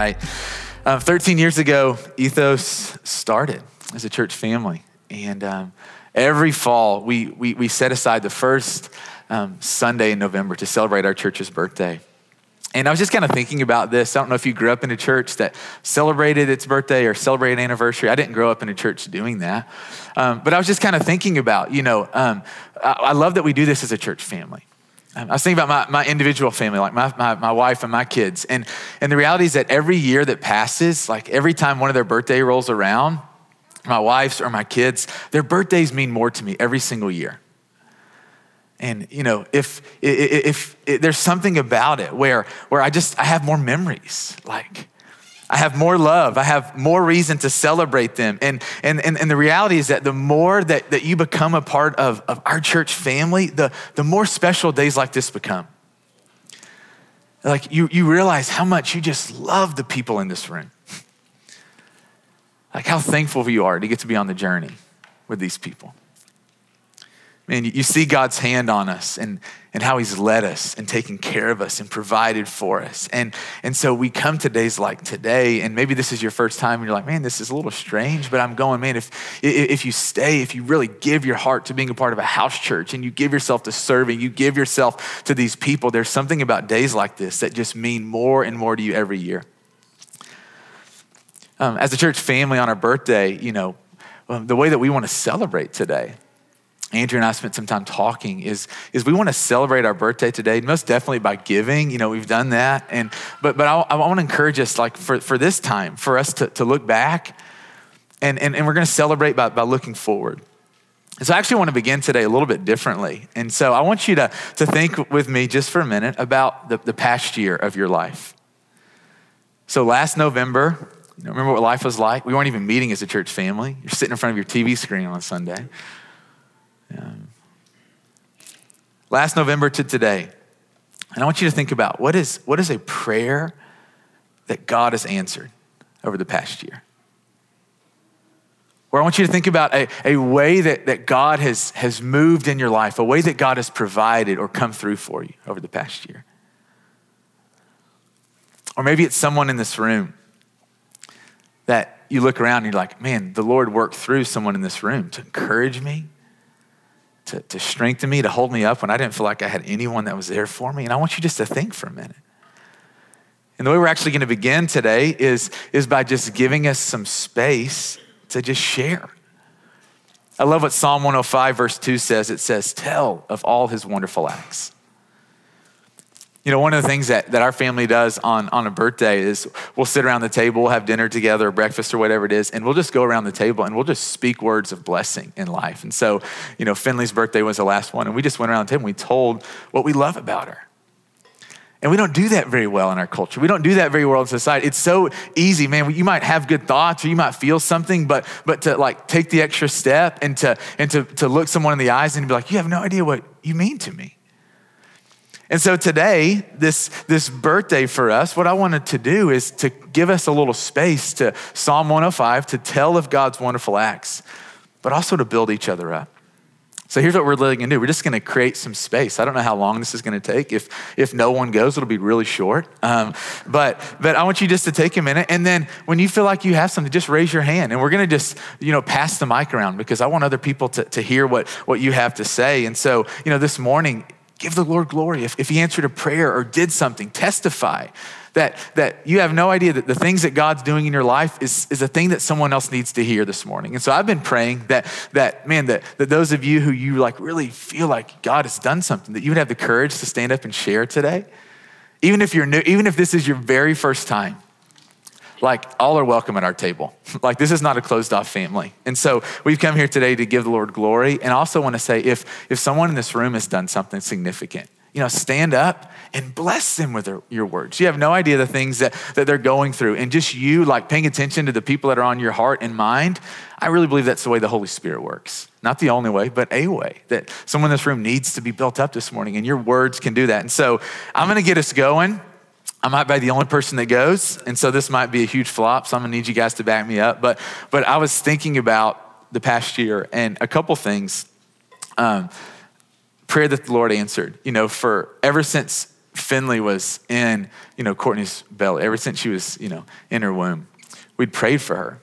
right. Um, 13 years ago, Ethos started as a church family. And um, every fall, we, we, we set aside the first um, Sunday in November to celebrate our church's birthday. And I was just kind of thinking about this. I don't know if you grew up in a church that celebrated its birthday or celebrated anniversary. I didn't grow up in a church doing that. Um, but I was just kind of thinking about, you know, um, I, I love that we do this as a church family. Um, I was thinking about my, my individual family, like my, my, my, wife and my kids. And, and the reality is that every year that passes, like every time one of their birthday rolls around, my wife's or my kids, their birthdays mean more to me every single year. And you know, if, if, if, if there's something about it where, where I just, I have more memories, like I have more love. I have more reason to celebrate them. And, and, and, and the reality is that the more that, that you become a part of, of our church family, the, the more special days like this become. Like you, you realize how much you just love the people in this room. Like how thankful you are to get to be on the journey with these people. Man, you see God's hand on us and, and how he's led us and taken care of us and provided for us. And, and so we come to days like today, and maybe this is your first time and you're like, man, this is a little strange, but I'm going, man, if, if you stay, if you really give your heart to being a part of a house church and you give yourself to serving, you give yourself to these people, there's something about days like this that just mean more and more to you every year. Um, as a church family on our birthday, you know, um, the way that we want to celebrate today Andrew and I spent some time talking is, is we want to celebrate our birthday today, most definitely by giving. You know, we've done that. And, but but I, I want to encourage us, like, for, for this time, for us to, to look back and, and, and we're going to celebrate by, by looking forward. And so I actually want to begin today a little bit differently. And so I want you to, to think with me just for a minute about the, the past year of your life. So last November, you know, remember what life was like? We weren't even meeting as a church family. You're sitting in front of your TV screen on Sunday. Um, last November to today, and I want you to think about what is, what is a prayer that God has answered over the past year? Where I want you to think about a, a way that, that God has, has moved in your life, a way that God has provided or come through for you over the past year. Or maybe it's someone in this room that you look around and you're like, man, the Lord worked through someone in this room to encourage me, to, to strengthen me, to hold me up when I didn't feel like I had anyone that was there for me. And I want you just to think for a minute. And the way we're actually going to begin today is, is by just giving us some space to just share. I love what Psalm 105, verse 2 says. It says, Tell of all his wonderful acts. You know, one of the things that, that our family does on, on a birthday is we'll sit around the table, we'll have dinner together, or breakfast, or whatever it is, and we'll just go around the table and we'll just speak words of blessing in life. And so, you know, Finley's birthday was the last one, and we just went around the table and we told what we love about her. And we don't do that very well in our culture. We don't do that very well in society. It's so easy, man. You might have good thoughts or you might feel something, but but to like take the extra step and to and to, to look someone in the eyes and be like, you have no idea what you mean to me. And so today, this, this birthday for us, what I wanted to do is to give us a little space to Psalm 105 to tell of God's wonderful acts, but also to build each other up. So here's what we're really gonna do. We're just gonna create some space. I don't know how long this is gonna take. If, if no one goes, it'll be really short. Um, but, but I want you just to take a minute. And then when you feel like you have something, just raise your hand. And we're gonna just, you know, pass the mic around because I want other people to, to hear what, what you have to say. And so, you know, this morning, Give the Lord glory. If, if he answered a prayer or did something, testify that, that you have no idea that the things that God's doing in your life is, is a thing that someone else needs to hear this morning. And so I've been praying that, that man, that, that those of you who you like really feel like God has done something, that you would have the courage to stand up and share today. Even if you're new, even if this is your very first time, like all are welcome at our table. like this is not a closed off family. And so we've come here today to give the Lord glory. And also want to say if, if someone in this room has done something significant, you know, stand up and bless them with their, your words. You have no idea the things that, that they're going through. And just you, like paying attention to the people that are on your heart and mind, I really believe that's the way the Holy Spirit works. Not the only way, but a way that someone in this room needs to be built up this morning. And your words can do that. And so I'm going to get us going. I might be the only person that goes, and so this might be a huge flop. So I'm gonna need you guys to back me up. But but I was thinking about the past year and a couple things. Um, prayer that the Lord answered. You know, for ever since Finley was in, you know, Courtney's belly, ever since she was, you know, in her womb, we'd prayed for her.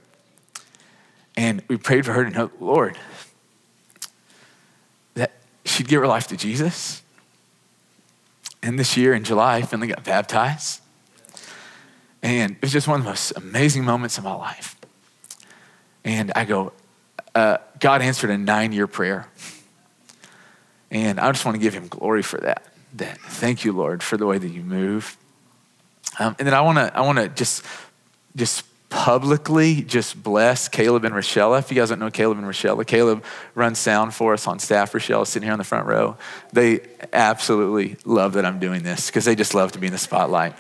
And we prayed for her to know, Lord, that she'd give her life to Jesus. And this year in July, Finley got baptized. And it was just one of the most amazing moments of my life. And I go, uh, God answered a nine year prayer. And I just want to give him glory for that. That thank you, Lord, for the way that you move. Um, and then I want to I want to just just publicly just bless Caleb and Rochelle. If you guys don't know Caleb and Rochelle, Caleb runs sound for us on staff. Rochelle is sitting here on the front row. They absolutely love that I'm doing this because they just love to be in the spotlight.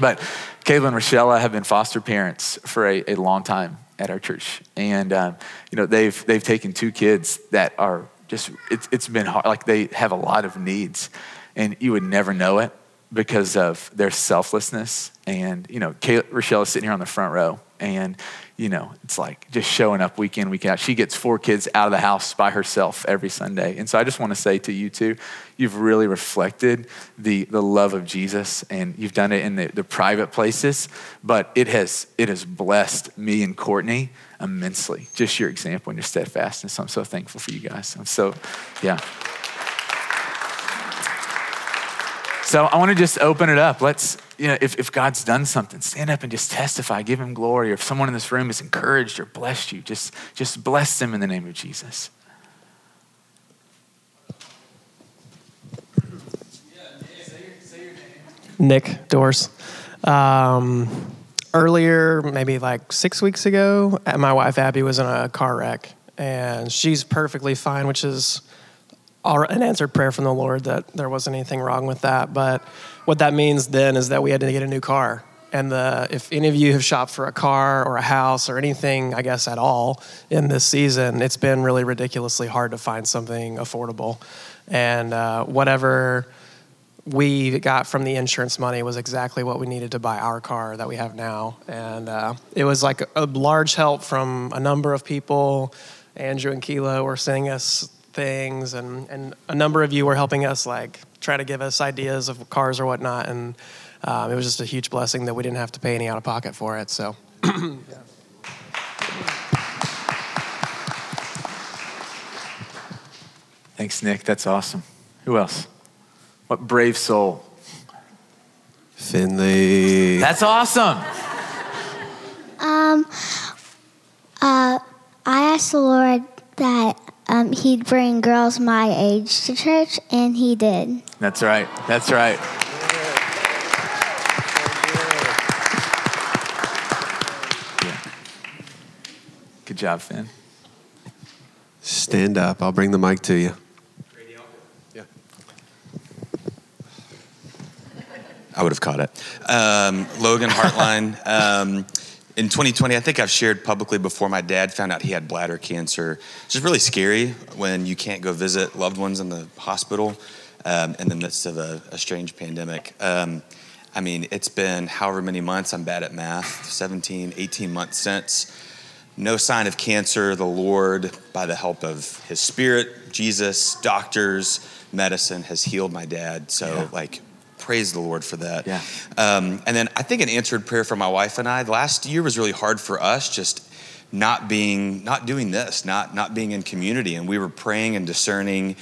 But Caleb and Rochelle have been foster parents for a, a long time at our church, and um, you know they've they've taken two kids that are just it's, it's been hard. Like they have a lot of needs, and you would never know it because of their selflessness. And you know, Kay, Rochelle is sitting here on the front row, and you know, it's like just showing up week in, week out. She gets four kids out of the house by herself every Sunday. And so I just want to say to you two, you've really reflected the, the love of Jesus and you've done it in the, the private places, but it has, it has blessed me and Courtney immensely. Just your example and your steadfastness. I'm so thankful for you guys. I'm so, yeah. So I want to just open it up. Let's, you know, if, if God's done something, stand up and just testify, give him glory. Or if someone in this room is encouraged or blessed you, just, just bless them in the name of Jesus. Nick Doors. Um, earlier, maybe like six weeks ago, my wife Abby was in a car wreck, and she's perfectly fine, which is an answered prayer from the Lord that there wasn't anything wrong with that. But what that means then is that we had to get a new car. And the, if any of you have shopped for a car or a house or anything, I guess, at all in this season, it's been really ridiculously hard to find something affordable. And uh, whatever we got from the insurance money was exactly what we needed to buy our car that we have now. And uh, it was like a large help from a number of people. Andrew and Kilo were sending us things, and, and a number of you were helping us like try to give us ideas of cars or whatnot, and um, it was just a huge blessing that we didn't have to pay any out of pocket for it. So. yeah. Thanks, Nick. That's awesome. Who else? What brave soul? Finley. That's awesome. Um, uh, I asked the Lord that um, he'd bring girls my age to church, and he did. That's right. That's right. Yeah. Good job, Finn. Stand up. I'll bring the mic to you. Yeah. I would have caught it. Um, Logan Hartline. Um, in 2020, I think I've shared publicly before, my dad found out he had bladder cancer. It's just really scary when you can't go visit loved ones in the hospital um, in the midst of a, a strange pandemic. Um, I mean, it's been however many months, I'm bad at math, 17, 18 months since. No sign of cancer. The Lord, by the help of His Spirit, Jesus, doctors, medicine, has healed my dad. So, yeah. like, praise the Lord for that. Yeah. Um, and then I think an answered prayer for my wife and I. The last year was really hard for us, just not being, not doing this, not not being in community, and we were praying and discerning.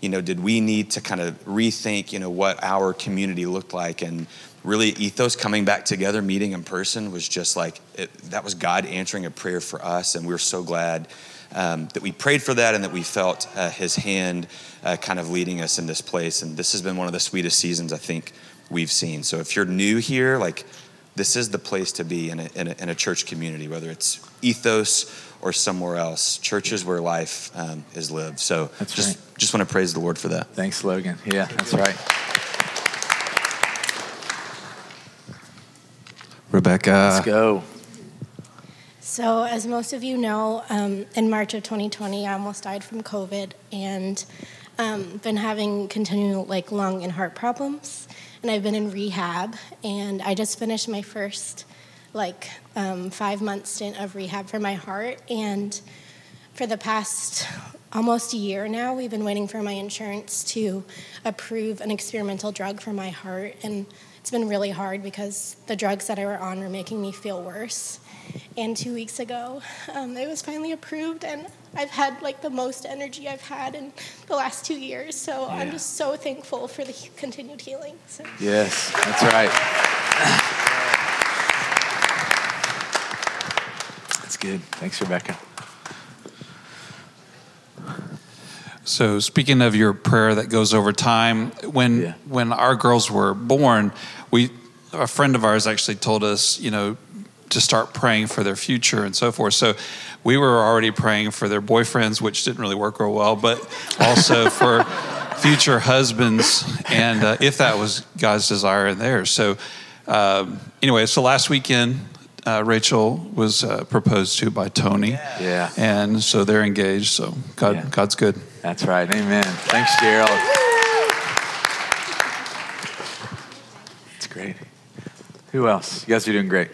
You know, did we need to kind of rethink, you know, what our community looked like, and really ethos coming back together, meeting in person was just like it, that was God answering a prayer for us, and we we're so glad um, that we prayed for that and that we felt uh, His hand uh, kind of leading us in this place. And this has been one of the sweetest seasons I think we've seen. So if you're new here, like this is the place to be in a, in a, in a church community, whether it's ethos or somewhere else. Churches where life um, is lived. So that's just right. just want to praise the Lord for that. Thanks, Logan. Yeah, that's right. Rebecca. Let's go. So, as most of you know, um, in March of 2020, I almost died from COVID and um, been having continual, like, lung and heart problems. And I've been in rehab, and I just finished my first, like, um, five month stint of rehab for my heart. And for the past almost a year now, we've been waiting for my insurance to approve an experimental drug for my heart. And it's been really hard because the drugs that I were on were making me feel worse. And two weeks ago, um, it was finally approved, and I've had like the most energy I've had in the last two years. So yeah. I'm just so thankful for the continued healing. So. Yes, that's right. That's good. Thanks, Rebecca. So speaking of your prayer that goes over time, when yeah. when our girls were born, we a friend of ours actually told us, you know, to start praying for their future and so forth. So we were already praying for their boyfriends, which didn't really work real well, but also for future husbands, and uh, if that was God's desire in theirs. So um, anyway, so last weekend uh, Rachel was uh, proposed to by Tony. Yeah. And so they're engaged. So God, yeah. God's good. That's right. Amen. Thanks, Gerald. It's great. Who else? You guys are doing great.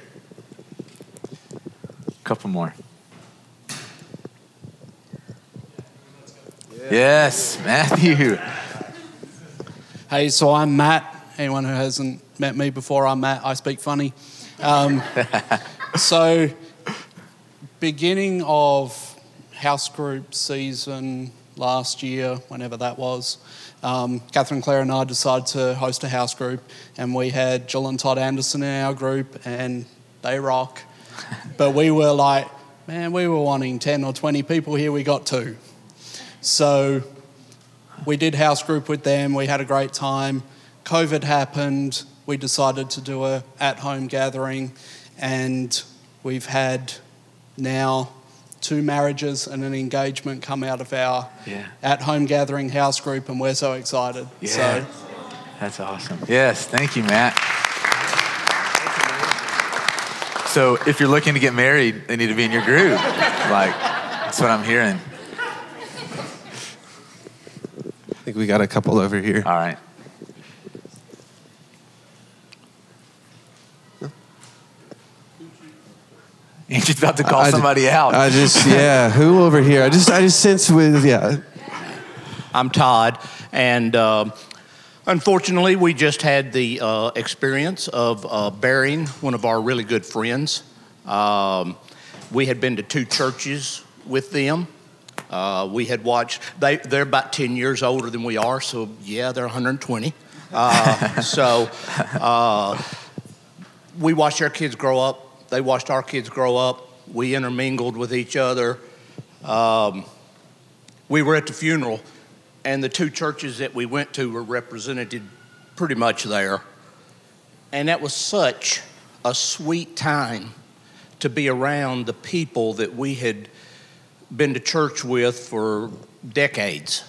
Couple more. Yes, Matthew. Hey, so I'm Matt. Anyone who hasn't met me before, I'm Matt. I speak funny. Um, so, beginning of house group season last year, whenever that was, um, Catherine Claire and I decided to host a house group, and we had Jill and Todd Anderson in our group, and they rock. But we were like, man, we were wanting 10 or 20 people here, we got two. So we did house group with them, we had a great time. COVID happened, we decided to do a at-home gathering, and we've had now two marriages and an engagement come out of our yeah. at-home gathering house group, and we're so excited. Yeah. So, that's awesome. Yes, thank you, Matt. So, if you're looking to get married, they need to be in your group. Like, that's what I'm hearing. I think we got a couple over here. All right. Angie's about to call I, somebody out. I just, yeah, who over here? I just, I just sense with, yeah. I'm Todd, and uh, unfortunately, we just had the uh, experience of uh, burying one of our really good friends. Um, we had been to two churches with them. Uh, we had watched, they, they're about 10 years older than we are, so yeah, they're 120. Uh, so uh, we watched our kids grow up they watched our kids grow up. We intermingled with each other. Um, we were at the funeral, and the two churches that we went to were represented pretty much there. And that was such a sweet time to be around the people that we had been to church with for decades.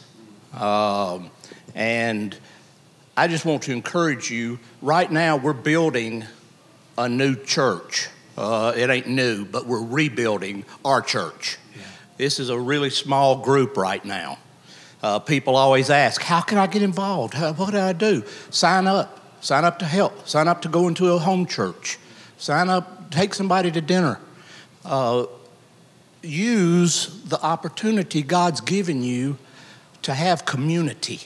Um, and I just want to encourage you right now, we're building a new church. Uh, it ain't new, but we're rebuilding our church. Yeah. This is a really small group right now. Uh, people always ask, How can I get involved? How, what do I do? Sign up. Sign up to help. Sign up to go into a home church. Sign up, take somebody to dinner. Uh, use the opportunity God's given you to have community.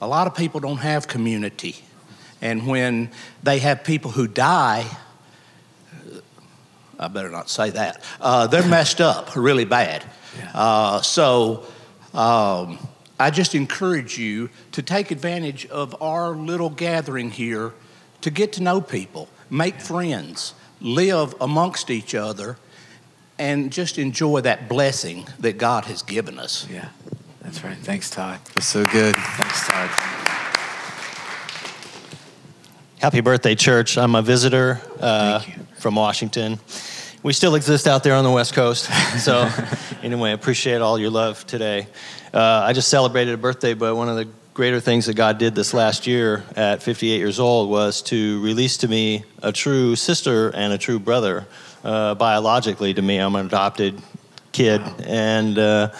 A lot of people don't have community. And when they have people who die, I better not say that. Uh, they're messed up really bad. Uh, so um, I just encourage you to take advantage of our little gathering here to get to know people, make friends, live amongst each other, and just enjoy that blessing that God has given us. Yeah, that's right. Thanks, Todd. That's so good. Thanks, Todd. Happy birthday, church. I'm a visitor uh, from Washington we still exist out there on the West Coast. So, anyway, I appreciate all your love today. Uh, I just celebrated a birthday, but one of the greater things that God did this last year at 58 years old was to release to me a true sister and a true brother. Uh, biologically, to me, I'm an adopted kid, and uh,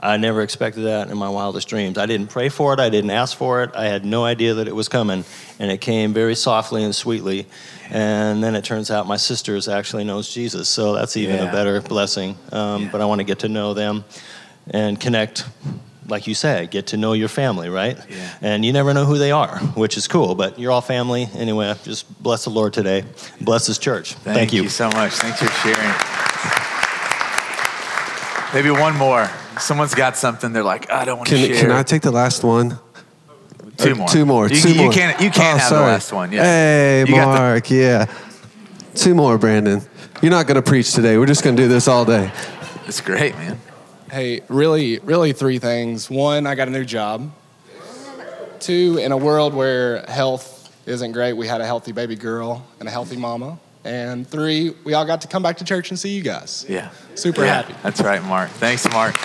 I never expected that in my wildest dreams. I didn't pray for it, I didn't ask for it, I had no idea that it was coming, and it came very softly and sweetly. And then it turns out my sisters actually knows Jesus, so that's even Yeah. a better blessing. Um, But I want to get to know them and connect, like you said, get to know your family, right? Yeah. And you never know who they are, which is cool. But you're all family anyway. Just bless the Lord today. Bless His church. Thank, Thank, you. so much. Thanks for sharing. Maybe one more. Someone's got something they're like, I don't want to Can, share. can I take the last one? Two Or more. Two more. You, two you more. can't. You oh, can't Oh, have the last one. Yeah. Hey, You got the- Mark. yeah. Two more, Brandon. You're not going to preach today. We're just going to do this all day. It's great, man. Hey, really, really three things. One, I got a new job. Two, in a world where health isn't great, we had a healthy baby girl and a healthy mama. And three, we all got to come back to church and see you guys. Yeah. Super Yeah, happy. That's right, Mark. Thanks, Mark.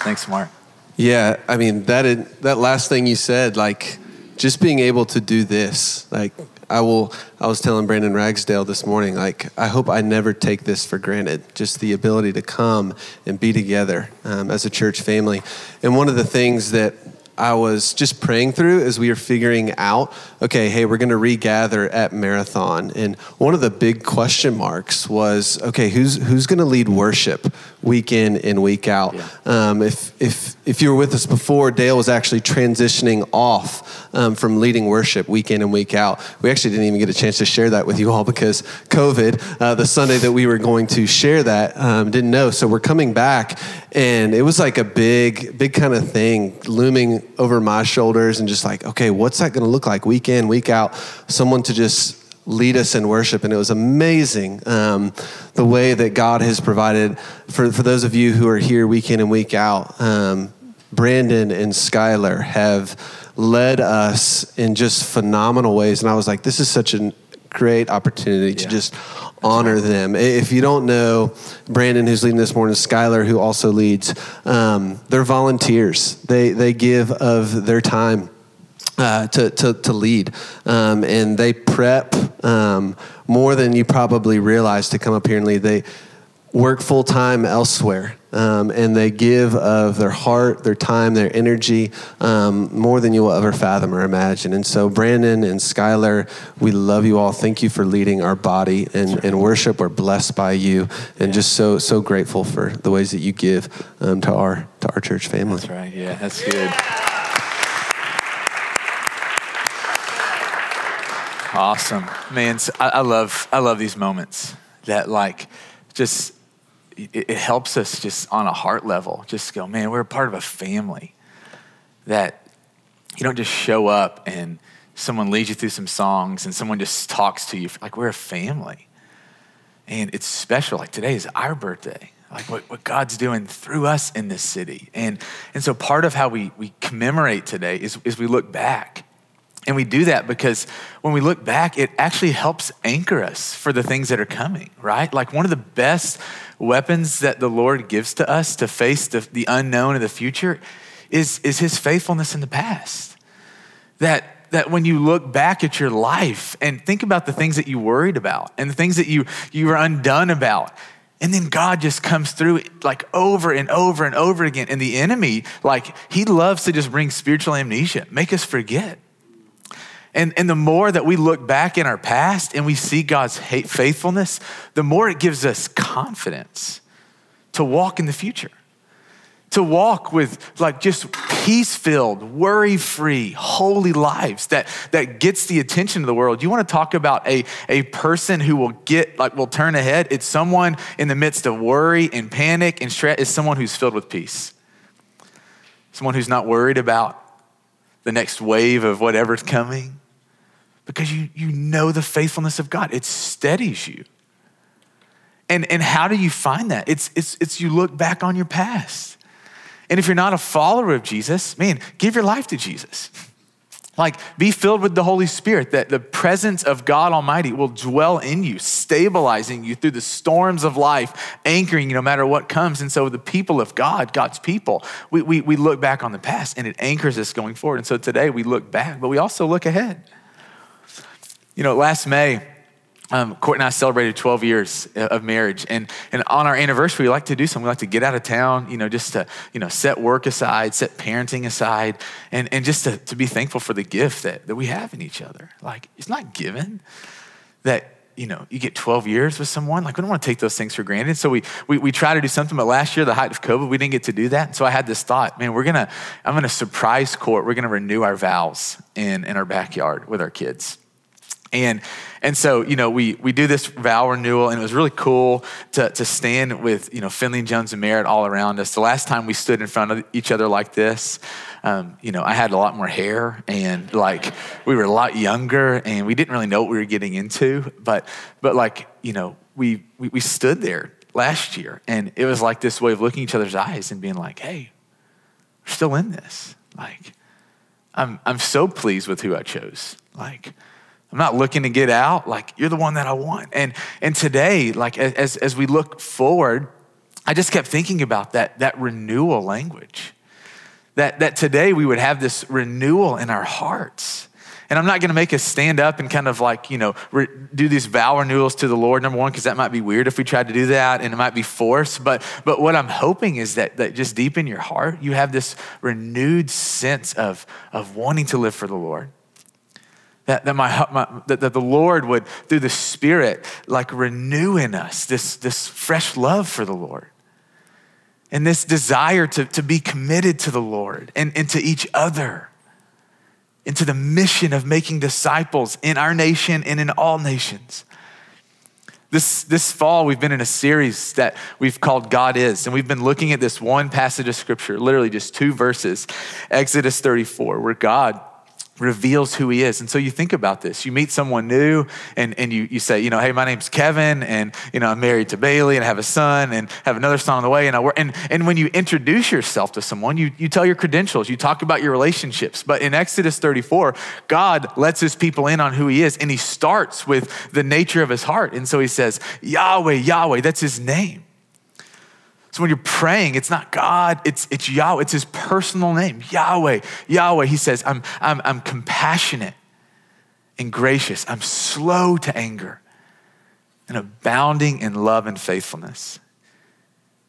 Thanks, Mark. Yeah, I mean that is, that last thing you said, like just being able to do this, like I will. I was telling Brandon Ragsdale this morning, like I hope I never take this for granted. Just the ability to come and be together um, as a church family. And one of the things that I was just praying through as we were figuring out, okay, hey, we're going to regather at Marathon, and one of the big question marks was, okay, who's who's going to lead worship week in and week out? Um, if if if you were with us before, Dale was actually transitioning off um, from leading worship week in and week out. We actually didn't even get a chance to share that with you all because COVID, uh, the Sunday that we were going to share that, um, didn't know. So we're coming back, and it was like a big, big kind of thing looming over my shoulders, and just like, okay, what's that going to look like week in, week out? Someone to just lead us in worship. And it was amazing um, the way that God has provided for, for those of you who are here week in and week out. Um, Brandon and Skylar have led us in just phenomenal ways. And I was like, this is such a great opportunity to just honor them. If you don't know Brandon, who's leading this morning, Skylar, who also leads, um, they're volunteers. They, they give of their time uh, to, to, to lead. Um, and they prep um, more than you probably realize to come up here and lead. They work full time elsewhere. Um, and they give of their heart, their time, their energy, um, more than you will ever fathom or imagine. And so, Brandon and Skylar, we love you all. Thank you for leading our body in, in worship. We're blessed by you, and just so so grateful for the ways that you give um, to our to our church family. That's right. Yeah, that's good. Awesome, man. I, I love I love these moments that like just it, it helps us just on a heart level. Just go, man. We're a part of a family that you don't just show up and someone leads you through some songs and someone just talks to you. Like we're a family, and it's special. Like today is our birthday. Like what, what God's doing through us in this city. And, and so part of how we, we commemorate today is, is we look back. And we do that because when we look back, it actually helps anchor us for the things that are coming, right? Like one of the best weapons that the Lord gives to us to face the, the unknown of the future is, is his faithfulness in the past. That, that when you look back at your life and think about the things that you worried about and the things that you, you were undone about, and then God just comes through like over and over and over again. And the enemy, like, he loves to just bring spiritual amnesia, make us forget. And, and the more that we look back in our past and we see God's faithfulness, the more it gives us confidence to walk in the future, to walk with like just peace filled, worry free, holy lives that, that gets the attention of the world. You want to talk about a, a person who will get, like, will turn ahead? It's someone in the midst of worry and panic and stress, is someone who's filled with peace. Someone who's not worried about the next wave of whatever's coming because you, you know the faithfulness of God. It steadies you. And, and how do you find that? It's, it's, it's you look back on your past. And if you're not a follower of Jesus, man, give your life to Jesus. Like, be filled with the Holy Spirit, that the presence of God Almighty will dwell in you, stabilizing you through the storms of life, anchoring you no matter what comes. And so, the people of God, God's people, we, we, we look back on the past and it anchors us going forward. And so, today we look back, but we also look ahead. You know, last May, um, Court and I celebrated 12 years of marriage. And, and on our anniversary, we like to do something. We like to get out of town, you know, just to, you know, set work aside, set parenting aside, and, and just to, to be thankful for the gift that, that we have in each other. Like, it's not given that, you know, you get 12 years with someone. Like, we don't want to take those things for granted. So we, we, we try to do something, but last year, the height of COVID, we didn't get to do that. And so I had this thought, man, we're to, I'm to surprise court. We're to renew our vows in, in our backyard with our kids. And, and so, you know, we, we do this vow renewal, and it was really cool to, to stand with, you know, Finley, Jones, and Merritt all around us. The last time we stood in front of each other like this, um, you know, I had a lot more hair, and like we were a lot younger, and we didn't really know what we were getting into. But, but like, you know, we, we, we stood there last year, and it was like this way of looking each other's eyes and being like, hey, we're still in this. Like, I'm, I'm so pleased with who I chose. Like, I'm not looking to get out. Like, you're the one that I want. And, and today, like, as, as we look forward, I just kept thinking about that, that renewal language. That, that today we would have this renewal in our hearts. And I'm not going to make us stand up and kind of like, you know, re- do these vow renewals to the Lord, number one, because that might be weird if we tried to do that and it might be forced. But, but what I'm hoping is that, that just deep in your heart, you have this renewed sense of, of wanting to live for the Lord that, that, my, my, that, that the Lord would, through the Spirit, like renew in us this, this fresh love for the Lord. And this desire to, to be committed to the Lord and, and to each other, into the mission of making disciples in our nation and in all nations. This, this fall, we've been in a series that we've called God Is, and we've been looking at this one passage of scripture, literally just two verses, Exodus 34, where God reveals who he is. And so you think about this. You meet someone new and, and you, you say, you know, hey, my name's Kevin and, you know, I'm married to Bailey and I have a son and have another son on the way. And, I work. and, and when you introduce yourself to someone, you, you tell your credentials, you talk about your relationships. But in Exodus 34, God lets his people in on who he is and he starts with the nature of his heart. And so he says, Yahweh, Yahweh, that's his name. So when you're praying, it's not God, it's, it's Yahweh, it's his personal name, Yahweh. Yahweh, he says, I'm, I'm, I'm compassionate and gracious, I'm slow to anger and abounding in love and faithfulness.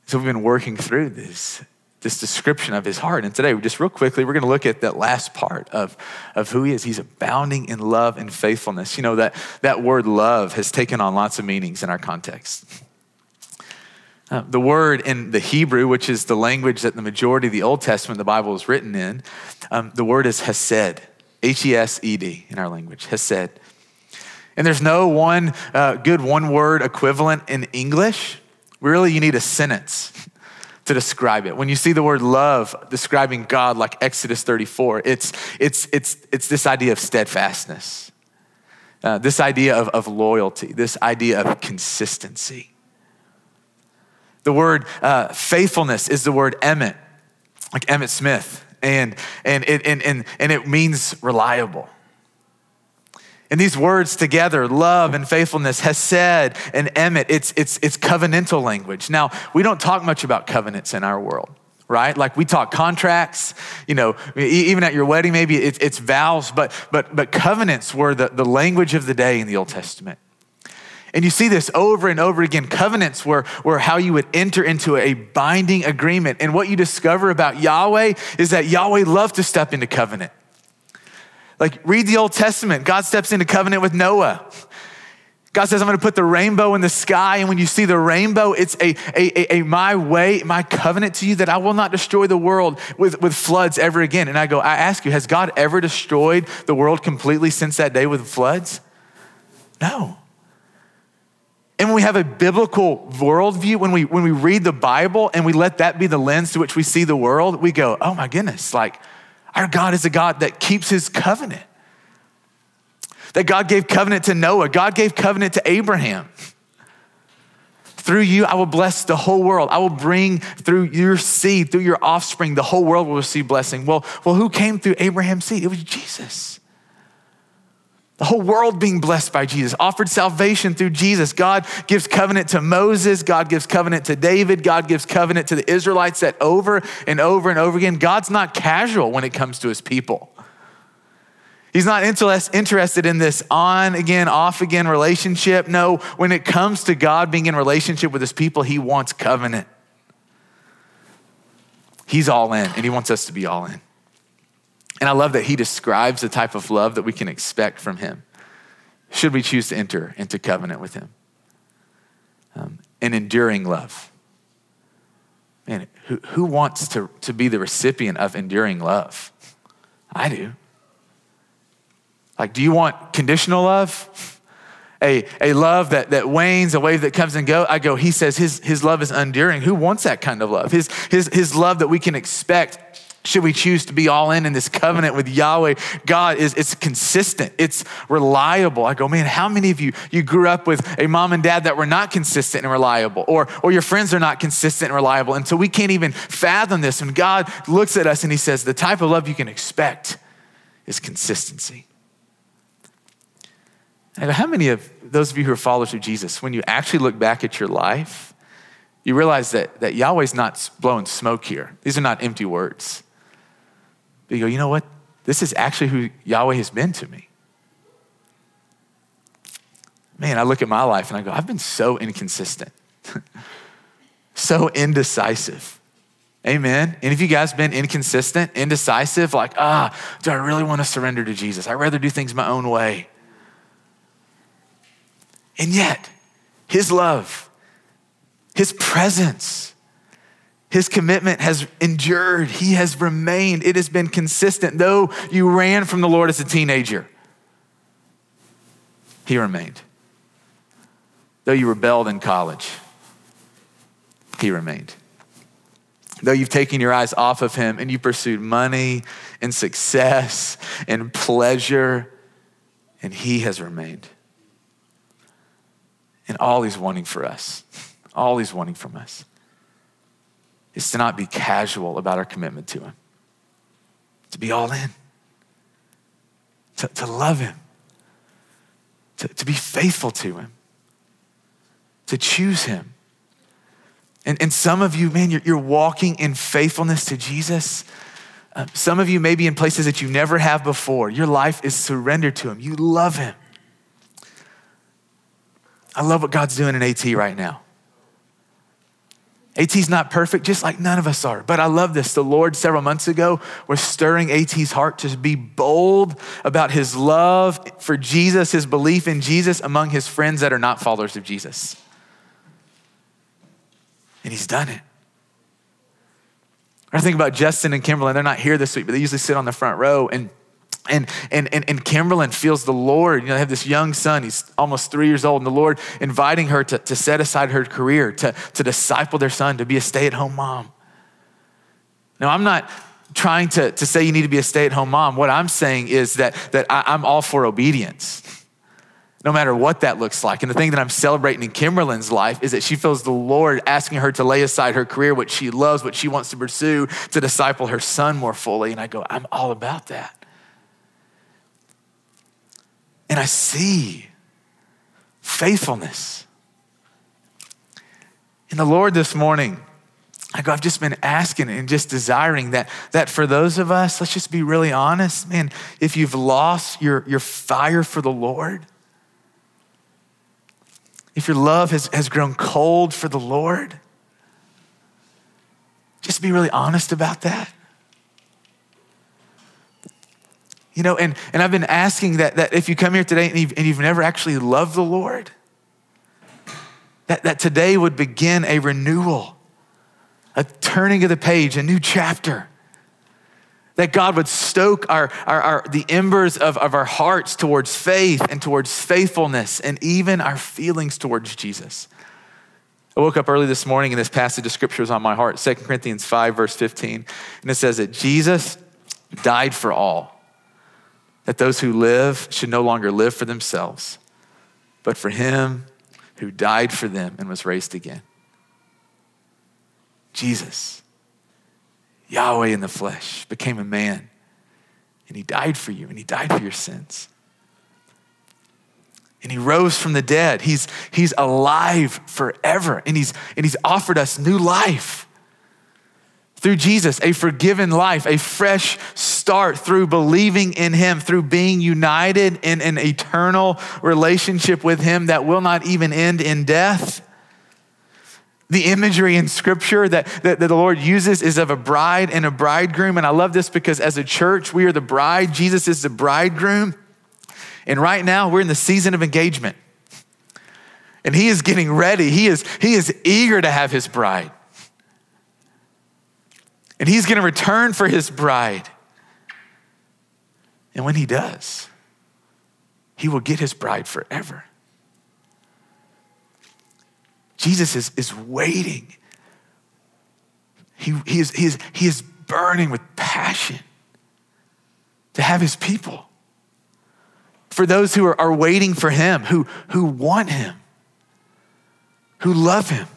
So we've been working through this, this description of his heart. And today, just real quickly, we're going to look at that last part of, of who he is. He's abounding in love and faithfulness. You know, that, that word love has taken on lots of meanings in our context. Uh, the word in the Hebrew, which is the language that the majority of the Old Testament, the Bible, is written in, um, the word is hesed, H E S E D in our language, hesed. And there's no one uh, good one word equivalent in English. Really, you need a sentence to describe it. When you see the word love describing God, like Exodus 34, it's, it's, it's, it's this idea of steadfastness, uh, this idea of, of loyalty, this idea of consistency. The word uh, faithfulness is the word emet, like Emmitt Smith, and, and, it, and, and, and it means reliable. And these words together, love and faithfulness, hesed and emet, it's, it's, it's covenantal language. Now, we don't talk much about covenants in our world, right? Like we talk contracts, you know, even at your wedding, maybe it's, it's vows, but, but, but covenants were the, the language of the day in the Old Testament. And you see this over and over again. Covenants were, were how you would enter into a binding agreement. And what you discover about Yahweh is that Yahweh loved to step into covenant. Like, read the Old Testament. God steps into covenant with Noah. God says, I'm going to put the rainbow in the sky. And when you see the rainbow, it's a, a, a, a, my way, my covenant to you that I will not destroy the world with, with floods ever again. And I go, I ask you, has God ever destroyed the world completely since that day with floods? No. And when we have a biblical worldview, when we, when we read the Bible and we let that be the lens to which we see the world, we go, oh my goodness, like our God is a God that keeps his covenant. That God gave covenant to Noah, God gave covenant to Abraham. Through you, I will bless the whole world. I will bring through your seed, through your offspring, the whole world will receive blessing. Well, well, who came through Abraham's seed? It was Jesus. The whole world being blessed by Jesus, offered salvation through Jesus. God gives covenant to Moses. God gives covenant to David. God gives covenant to the Israelites that over and over and over again. God's not casual when it comes to his people. He's not interested in this on again, off again relationship. No, when it comes to God being in relationship with his people, he wants covenant. He's all in, and he wants us to be all in. And I love that he describes the type of love that we can expect from him should we choose to enter into covenant with him. Um, an enduring love. Man, who, who wants to, to be the recipient of enduring love? I do. Like, do you want conditional love? A, a love that, that wanes, a wave that comes and go. I go, he says his, his love is enduring. Who wants that kind of love? His, his, his love that we can expect should we choose to be all in in this covenant with Yahweh, God is it's consistent. It's reliable. I go, man, how many of you you grew up with a mom and dad that were not consistent and reliable, or or your friends are not consistent and reliable, and so we can't even fathom this. And God looks at us and He says, the type of love you can expect is consistency. Go, how many of those of you who are followers of Jesus, when you actually look back at your life, you realize that, that Yahweh's not blowing smoke here. These are not empty words. You go, you know what? This is actually who Yahweh has been to me. Man, I look at my life and I go, I've been so inconsistent, so indecisive. Amen. And if you guys been inconsistent, indecisive, like, ah, do I really want to surrender to Jesus? I'd rather do things my own way. And yet, his love, his presence, his commitment has endured. He has remained. It has been consistent. Though you ran from the Lord as a teenager, he remained. Though you rebelled in college, he remained. Though you've taken your eyes off of him and you pursued money and success and pleasure, and he has remained. And all he's wanting for us, all he's wanting from us, is to not be casual about our commitment to him, to be all in, to, to love him, to, to be faithful to him, to choose him. And, and some of you, man, you're, you're walking in faithfulness to Jesus. Uh, some of you may be in places that you never have before. Your life is surrendered to him. You love him. I love what God's doing in AT right now. AT's not perfect, just like none of us are. But I love this. The Lord, several months ago, was stirring AT's heart to be bold about his love for Jesus, his belief in Jesus among his friends that are not followers of Jesus. And he's done it. I think about Justin and Kimberly. They're not here this week, but they usually sit on the front row. And and, and, and, and Kimberlyn feels the Lord. You know, they have this young son, he's almost three years old, and the Lord inviting her to, to set aside her career, to, to disciple their son, to be a stay at home mom. Now, I'm not trying to, to say you need to be a stay at home mom. What I'm saying is that, that I, I'm all for obedience, no matter what that looks like. And the thing that I'm celebrating in Kimberlyn's life is that she feels the Lord asking her to lay aside her career, what she loves, what she wants to pursue, to disciple her son more fully. And I go, I'm all about that. And I see faithfulness. In the Lord this morning, I go, I've just been asking and just desiring that, that for those of us, let's just be really honest, man, if you've lost your, your fire for the Lord, if your love has, has grown cold for the Lord, just be really honest about that. You know, and, and I've been asking that, that if you come here today and you've, and you've never actually loved the Lord, that, that today would begin a renewal, a turning of the page, a new chapter. That God would stoke our, our, our, the embers of, of our hearts towards faith and towards faithfulness and even our feelings towards Jesus. I woke up early this morning and this passage of scripture was on my heart, 2 Corinthians 5, verse 15. And it says that Jesus died for all that those who live should no longer live for themselves, but for him who died for them and was raised again. Jesus, Yahweh in the flesh, became a man, and he died for you, and he died for your sins. And he rose from the dead. He's, he's alive forever, and he's, and he's offered us new life through Jesus, a forgiven life, a fresh start through believing in Him, through being united in an eternal relationship with Him that will not even end in death. The imagery in scripture that, that, that, the Lord uses is of a bride and a bridegroom. And I love this because as a church, we are the bride, Jesus is the bridegroom. And right now, we're in the season of engagement. And He is getting ready, He is, he is eager to have His bride. And He's going to return for His bride. And when He does, He will get His bride forever. Jesus is, is waiting. He, he, is, he, is, he is burning with passion to have his people. For those who are, are waiting for him, who, who want him, who love him.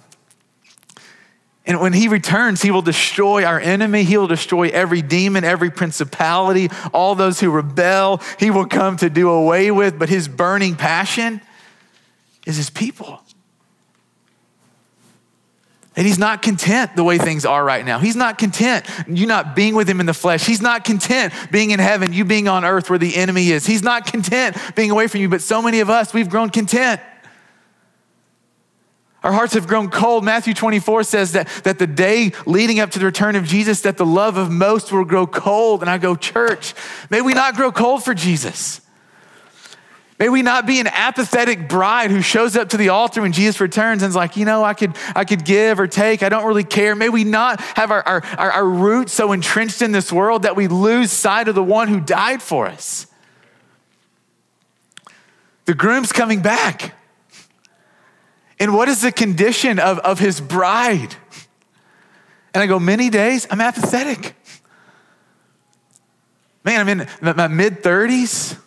And when he returns, he will destroy our enemy. He will destroy every demon, every principality, all those who rebel. He will come to do away with, but his burning passion is his people. And he's not content the way things are right now. He's not content you not being with him in the flesh. He's not content being in heaven, you being on earth where the enemy is. He's not content being away from you, but so many of us, we've grown content. Our hearts have grown cold. Matthew 24 says that, that the day leading up to the return of Jesus, that the love of most will grow cold. And I go, church, may we not grow cold for Jesus. May we not be an apathetic bride who shows up to the altar when Jesus returns and is like, you know, I could, I could give or take. I don't really care. May we not have our, our, our, our roots so entrenched in this world that we lose sight of the one who died for us. The groom's coming back. And what is the condition of, of his bride? And I go, many days, I'm apathetic. Man, I'm in my mid 30s.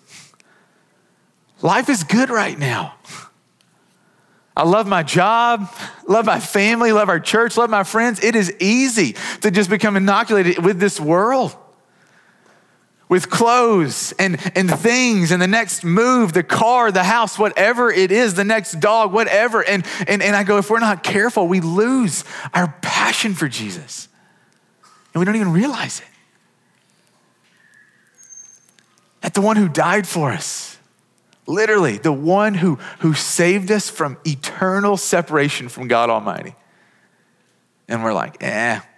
Life is good right now. I love my job, love my family, love our church, love my friends. It is easy to just become inoculated with this world, with clothes and, and things, and the next move, the car, the house, whatever it is, the next dog, whatever. And, and, and I go, if we're not careful, we lose our passion for Jesus. And we don't even realize it. That the one who died for us, Literally, the one who, who saved us from eternal separation from God Almighty. And we're like, eh.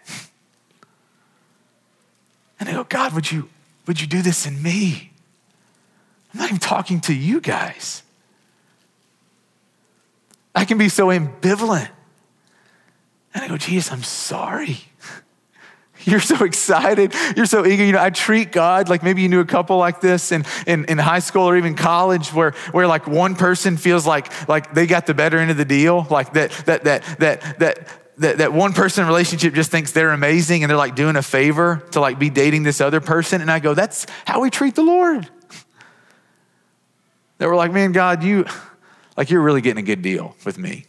And I go, God, would you, would you do this in me? I'm not even talking to you guys. I can be so ambivalent. And I go, Jesus, I'm sorry. You're so excited. You're so eager. You know, I treat God like maybe you knew a couple like this in, in, in high school or even college where, where like one person feels like, like they got the better end of the deal. Like that, that, that, that, that, that, that one person relationship just thinks they're amazing and they're like doing a favor to like be dating this other person. And I go, that's how we treat the Lord. That we're like, man, God, you, like you're really getting a good deal with me.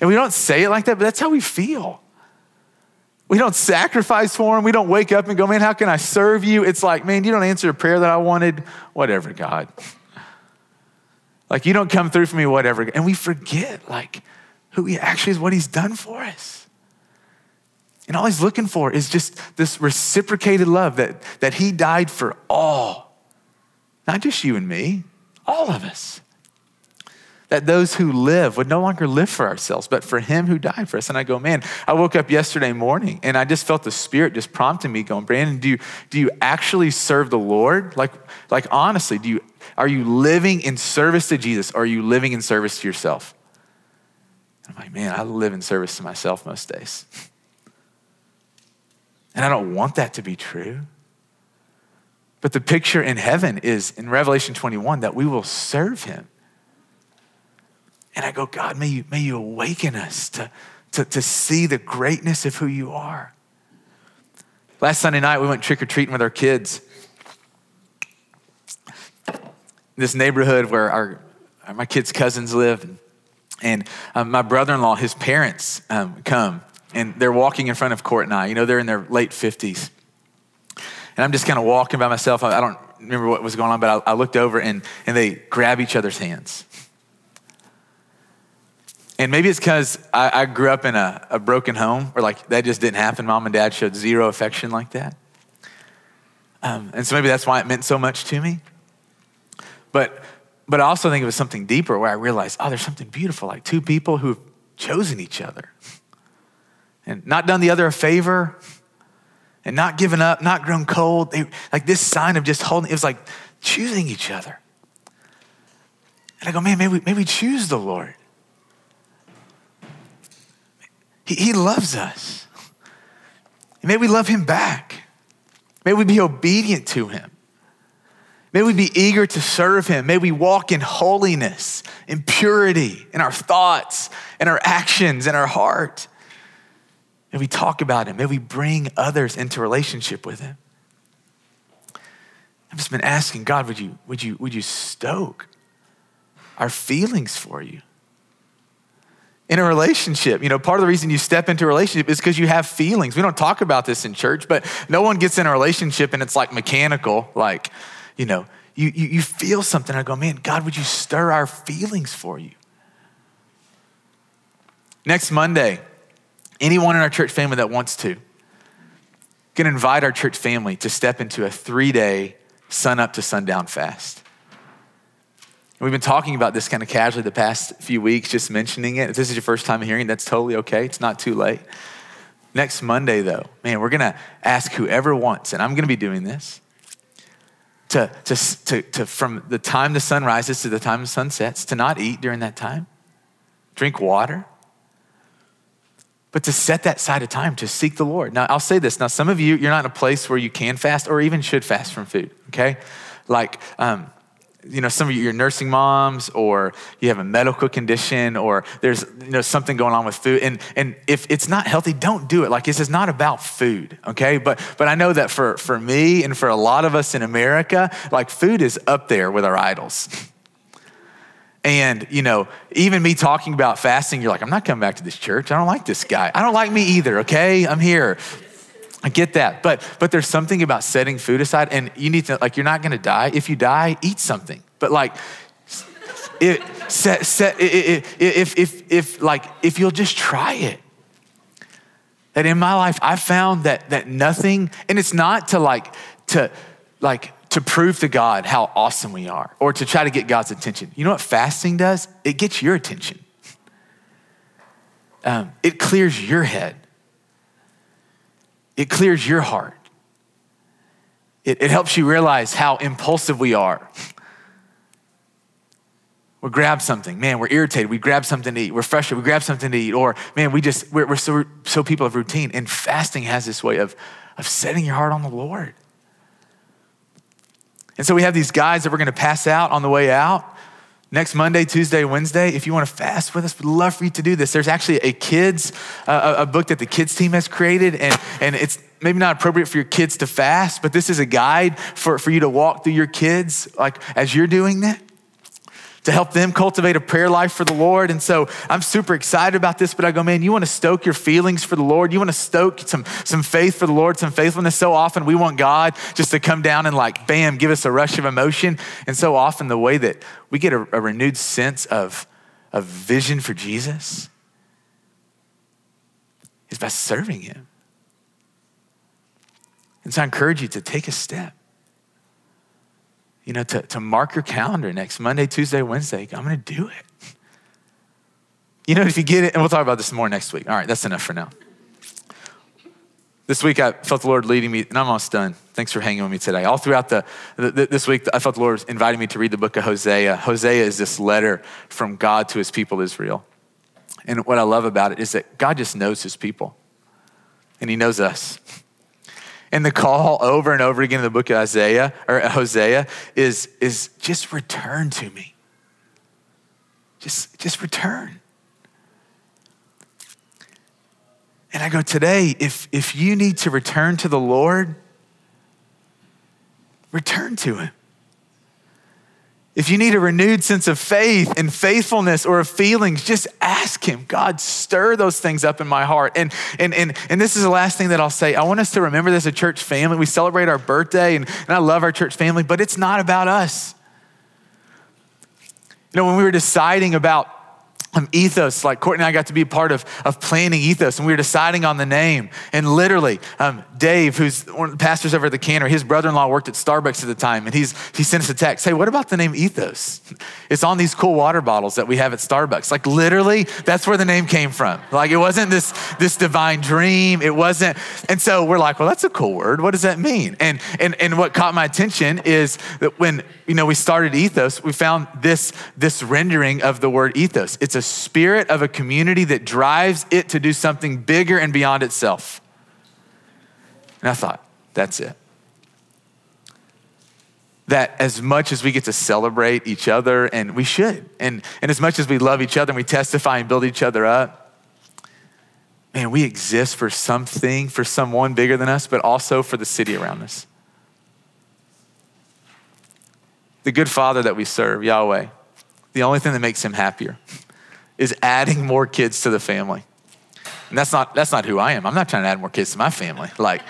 And we don't say it like that, but that's how we feel. We don't sacrifice for him. We don't wake up and go, man, how can I serve you? It's like, man, you don't answer a prayer that I wanted. Whatever, God. Like, you don't come through for me, whatever. And we forget, like, who he actually is, what he's done for us. And all he's looking for is just this reciprocated love that, that he died for all, not just you and me, all of us that those who live would no longer live for ourselves, but for him who died for us. And I go, man, I woke up yesterday morning and I just felt the spirit just prompting me, going, Brandon, do you, do you actually serve the Lord? Like, like honestly, do you, are you living in service to Jesus or are you living in service to yourself? And I'm like, man, I live in service to myself most days. And I don't want that to be true. But the picture in heaven is in Revelation 21 that we will serve him and I go, God, may you, may you awaken us to, to, to see the greatness of who you are. Last Sunday night, we went trick or treating with our kids. This neighborhood where our, my kids' cousins live. And um, my brother in law, his parents um, come and they're walking in front of Court and I. You know, they're in their late 50s. And I'm just kind of walking by myself. I, I don't remember what was going on, but I, I looked over and, and they grab each other's hands. And maybe it's because I, I, grew up in a, a broken home where like that just didn't happen. Mom and dad showed zero affection like that. Um, and so maybe that's why it meant so much to me. But, but I also think it was something deeper where I realized, oh, there's something beautiful, like two people who've chosen each other and not done the other a favor and not given up, not grown cold. They, like this sign of just holding, it was like choosing each other. And I go, man, maybe, maybe we choose the Lord. He, he loves us. May we love him back. May we be obedient to him. May we be eager to serve him. May we walk in holiness, in purity, in our thoughts, in our actions, in our heart. May we talk about him. May we bring others into relationship with him. I've just been asking God, would you, would you, would you stoke our feelings for you? in a relationship. You know, part of the reason you step into a relationship is because you have feelings. We don't talk about this in church, but no one gets in a relationship and it's like mechanical, like, you know, you, you, you feel something. I go, man, God, would you stir our feelings for you? Next Monday, anyone in our church family that wants to can invite our church family to step into a three day sun up to sundown fast. We've been talking about this kind of casually the past few weeks, just mentioning it. If this is your first time hearing, that's totally okay. It's not too late. Next Monday, though, man, we're going to ask whoever wants, and I'm going to be doing this, to, to, to, to, from the time the sun rises to the time the sun sets, to not eat during that time, drink water, but to set that side of time to seek the Lord. Now, I'll say this. Now, some of you, you're not in a place where you can fast or even should fast from food, okay? Like, um, you know, some of you are nursing moms or you have a medical condition or there's, you know, something going on with food. And, and if it's not healthy, don't do it. Like this is not about food, okay? But, but I know that for, for me and for a lot of us in America, like food is up there with our idols. And, you know, even me talking about fasting, you're like, I'm not coming back to this church. I don't like this guy. I don't like me either, okay? I'm here. I get that, but but there's something about setting food aside, and you need to like you're not going to die. If you die, eat something. But like, it, set, set, it, if if if like if you'll just try it. That in my life, I found that that nothing, and it's not to like to like to prove to God how awesome we are, or to try to get God's attention. You know what fasting does? It gets your attention. Um, it clears your head it clears your heart. It, it helps you realize how impulsive we are. We grab something, man, we're irritated, we grab something to eat. We're frustrated, we grab something to eat. Or, man, we just, we're, we're so, so people of routine. And fasting has this way of, of setting your heart on the Lord. And so we have these guys that we're going to pass out on the way out. Next Monday, Tuesday, Wednesday, if you want to fast with us, we'd love for you to do this. There's actually a kids, uh, a book that the kids team has created, and, and it's maybe not appropriate for your kids to fast, but this is a guide for, for you to walk through your kids, like as you're doing that to help them cultivate a prayer life for the Lord. And so I'm super excited about this, but I go, man, you want to stoke your feelings for the Lord? You want to stoke some, some faith for the Lord, some faithfulness? So often we want God just to come down and like, bam, give us a rush of emotion. And so often the way that we get a, a renewed sense of, of vision for Jesus is by serving Him. And so I encourage you to take a step you know, to, to mark your calendar next Monday, Tuesday, Wednesday. I'm going to do it. You know, if you get it, and we'll talk about this more next week. All right, that's enough for now. This week, I felt the Lord leading me, and I'm almost done. Thanks for hanging with me today. All throughout the, the, this week, I felt the Lord inviting me to read the book of Hosea. Hosea is this letter from God to his people, Israel. And what I love about it is that God just knows his people, and he knows us. And the call over and over again in the book of Isaiah or Hosea is, is just return to me. Just, just return. And I go, today, if, if you need to return to the Lord, return to Him. If you need a renewed sense of faith and faithfulness or of feelings, just ask Him, God, stir those things up in my heart. And, and, and, and this is the last thing that I'll say. I want us to remember this a church family. We celebrate our birthday, and, and I love our church family, but it's not about us. You know, when we were deciding about um, ethos. Like courtney and i got to be a part of, of planning ethos and we were deciding on the name. And literally um, dave who's one of the pastors over at the canner his brother-in-law worked at starbucks at the time and he's he sent us a text hey what about the name ethos? It's on these cool water bottles that we have at starbucks. Like literally that's where the name came from. Like it wasn't this this divine dream. It wasn't and so we're like well that's a cool word. What does that mean? And and and what caught my attention is that when you know we started ethos we found this this rendering of the word ethos. It's a spirit of a community that drives it to do something bigger and beyond itself. And I thought, that's it. That as much as we get to celebrate each other, and we should, and, and as much as we love each other and we testify and build each other up, man, we exist for something, for someone bigger than us, but also for the city around us. The good Father that we serve, Yahweh, the only thing that makes him happier is adding more kids to the family. And that's not, that's not who I am. I'm not trying to add more kids to my family. Like,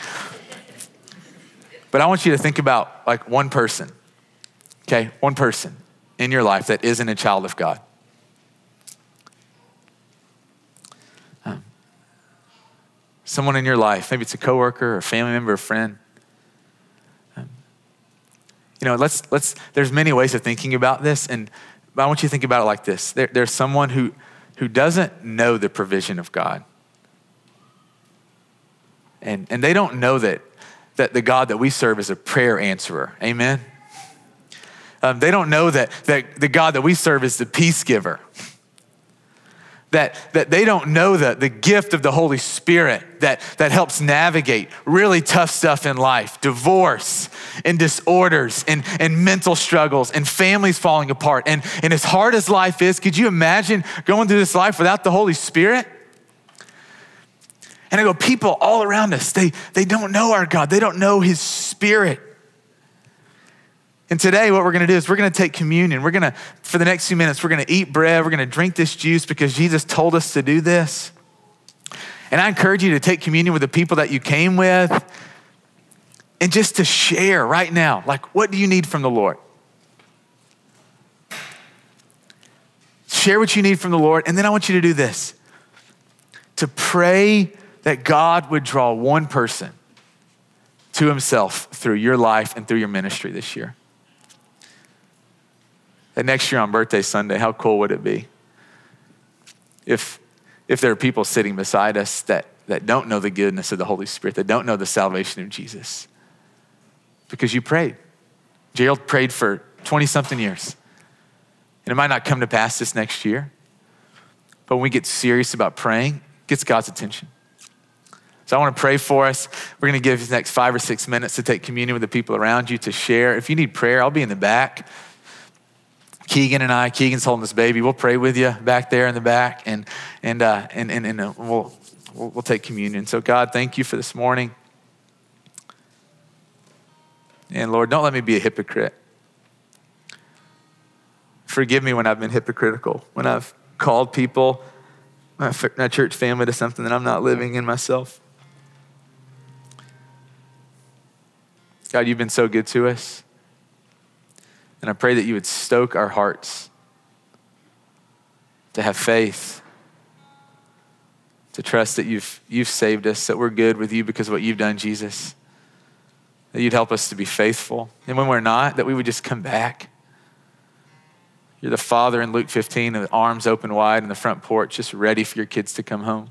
but I want you to think about like one person, okay? One person in your life that isn't a child of God. Um, someone in your life, maybe it's a coworker or a family member, a friend. Um, you know, let's, let's, there's many ways of thinking about this. And but I want you to think about it like this there, there's someone who, who doesn't know the provision of God. And, and they don't know that, that the God that we serve is a prayer answerer. Amen? Um, they don't know that, that the God that we serve is the peace giver that, that they don't know the, the gift of the Holy Spirit that, that helps navigate really tough stuff in life divorce and disorders and, and mental struggles and families falling apart. And, and as hard as life is, could you imagine going through this life without the Holy Spirit? And I go, people all around us, they, they don't know our God, they don't know His Spirit. And today, what we're going to do is we're going to take communion. We're going to, for the next few minutes, we're going to eat bread. We're going to drink this juice because Jesus told us to do this. And I encourage you to take communion with the people that you came with and just to share right now like, what do you need from the Lord? Share what you need from the Lord. And then I want you to do this to pray that God would draw one person to himself through your life and through your ministry this year. And next year on birthday Sunday, how cool would it be if, if there are people sitting beside us that, that don't know the goodness of the Holy Spirit, that don't know the salvation of Jesus? Because you prayed. Gerald prayed for 20 something years. And it might not come to pass this next year, but when we get serious about praying, it gets God's attention. So I want to pray for us. We're going to give the next five or six minutes to take communion with the people around you to share. If you need prayer, I'll be in the back. Keegan and I, Keegan's holding this baby. We'll pray with you back there in the back, and and uh, and and, and uh, we'll, we'll we'll take communion. So God, thank you for this morning. And Lord, don't let me be a hypocrite. Forgive me when I've been hypocritical, when I've called people, my, my church family, to something that I'm not living in myself. God, you've been so good to us. And I pray that you would stoke our hearts to have faith, to trust that you've, you've saved us, that we're good with you because of what you've done, Jesus. That you'd help us to be faithful. And when we're not, that we would just come back. You're the father in Luke 15, the arms open wide in the front porch, just ready for your kids to come home.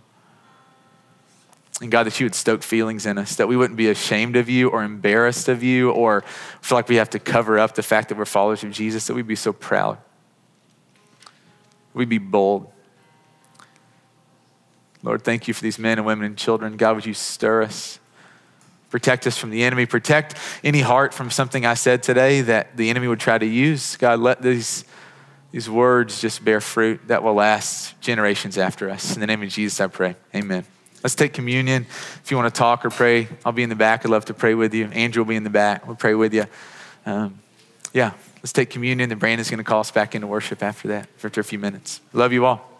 And God, that you would stoke feelings in us, that we wouldn't be ashamed of you or embarrassed of you or feel like we have to cover up the fact that we're followers of Jesus, that we'd be so proud. We'd be bold. Lord, thank you for these men and women and children. God, would you stir us? Protect us from the enemy. Protect any heart from something I said today that the enemy would try to use. God, let these, these words just bear fruit that will last generations after us. In the name of Jesus, I pray. Amen. Let's take communion. If you want to talk or pray, I'll be in the back. I'd love to pray with you. Andrew will be in the back. We'll pray with you. Um, yeah, let's take communion. And Brandon's going to call us back into worship after that, after a few minutes. Love you all.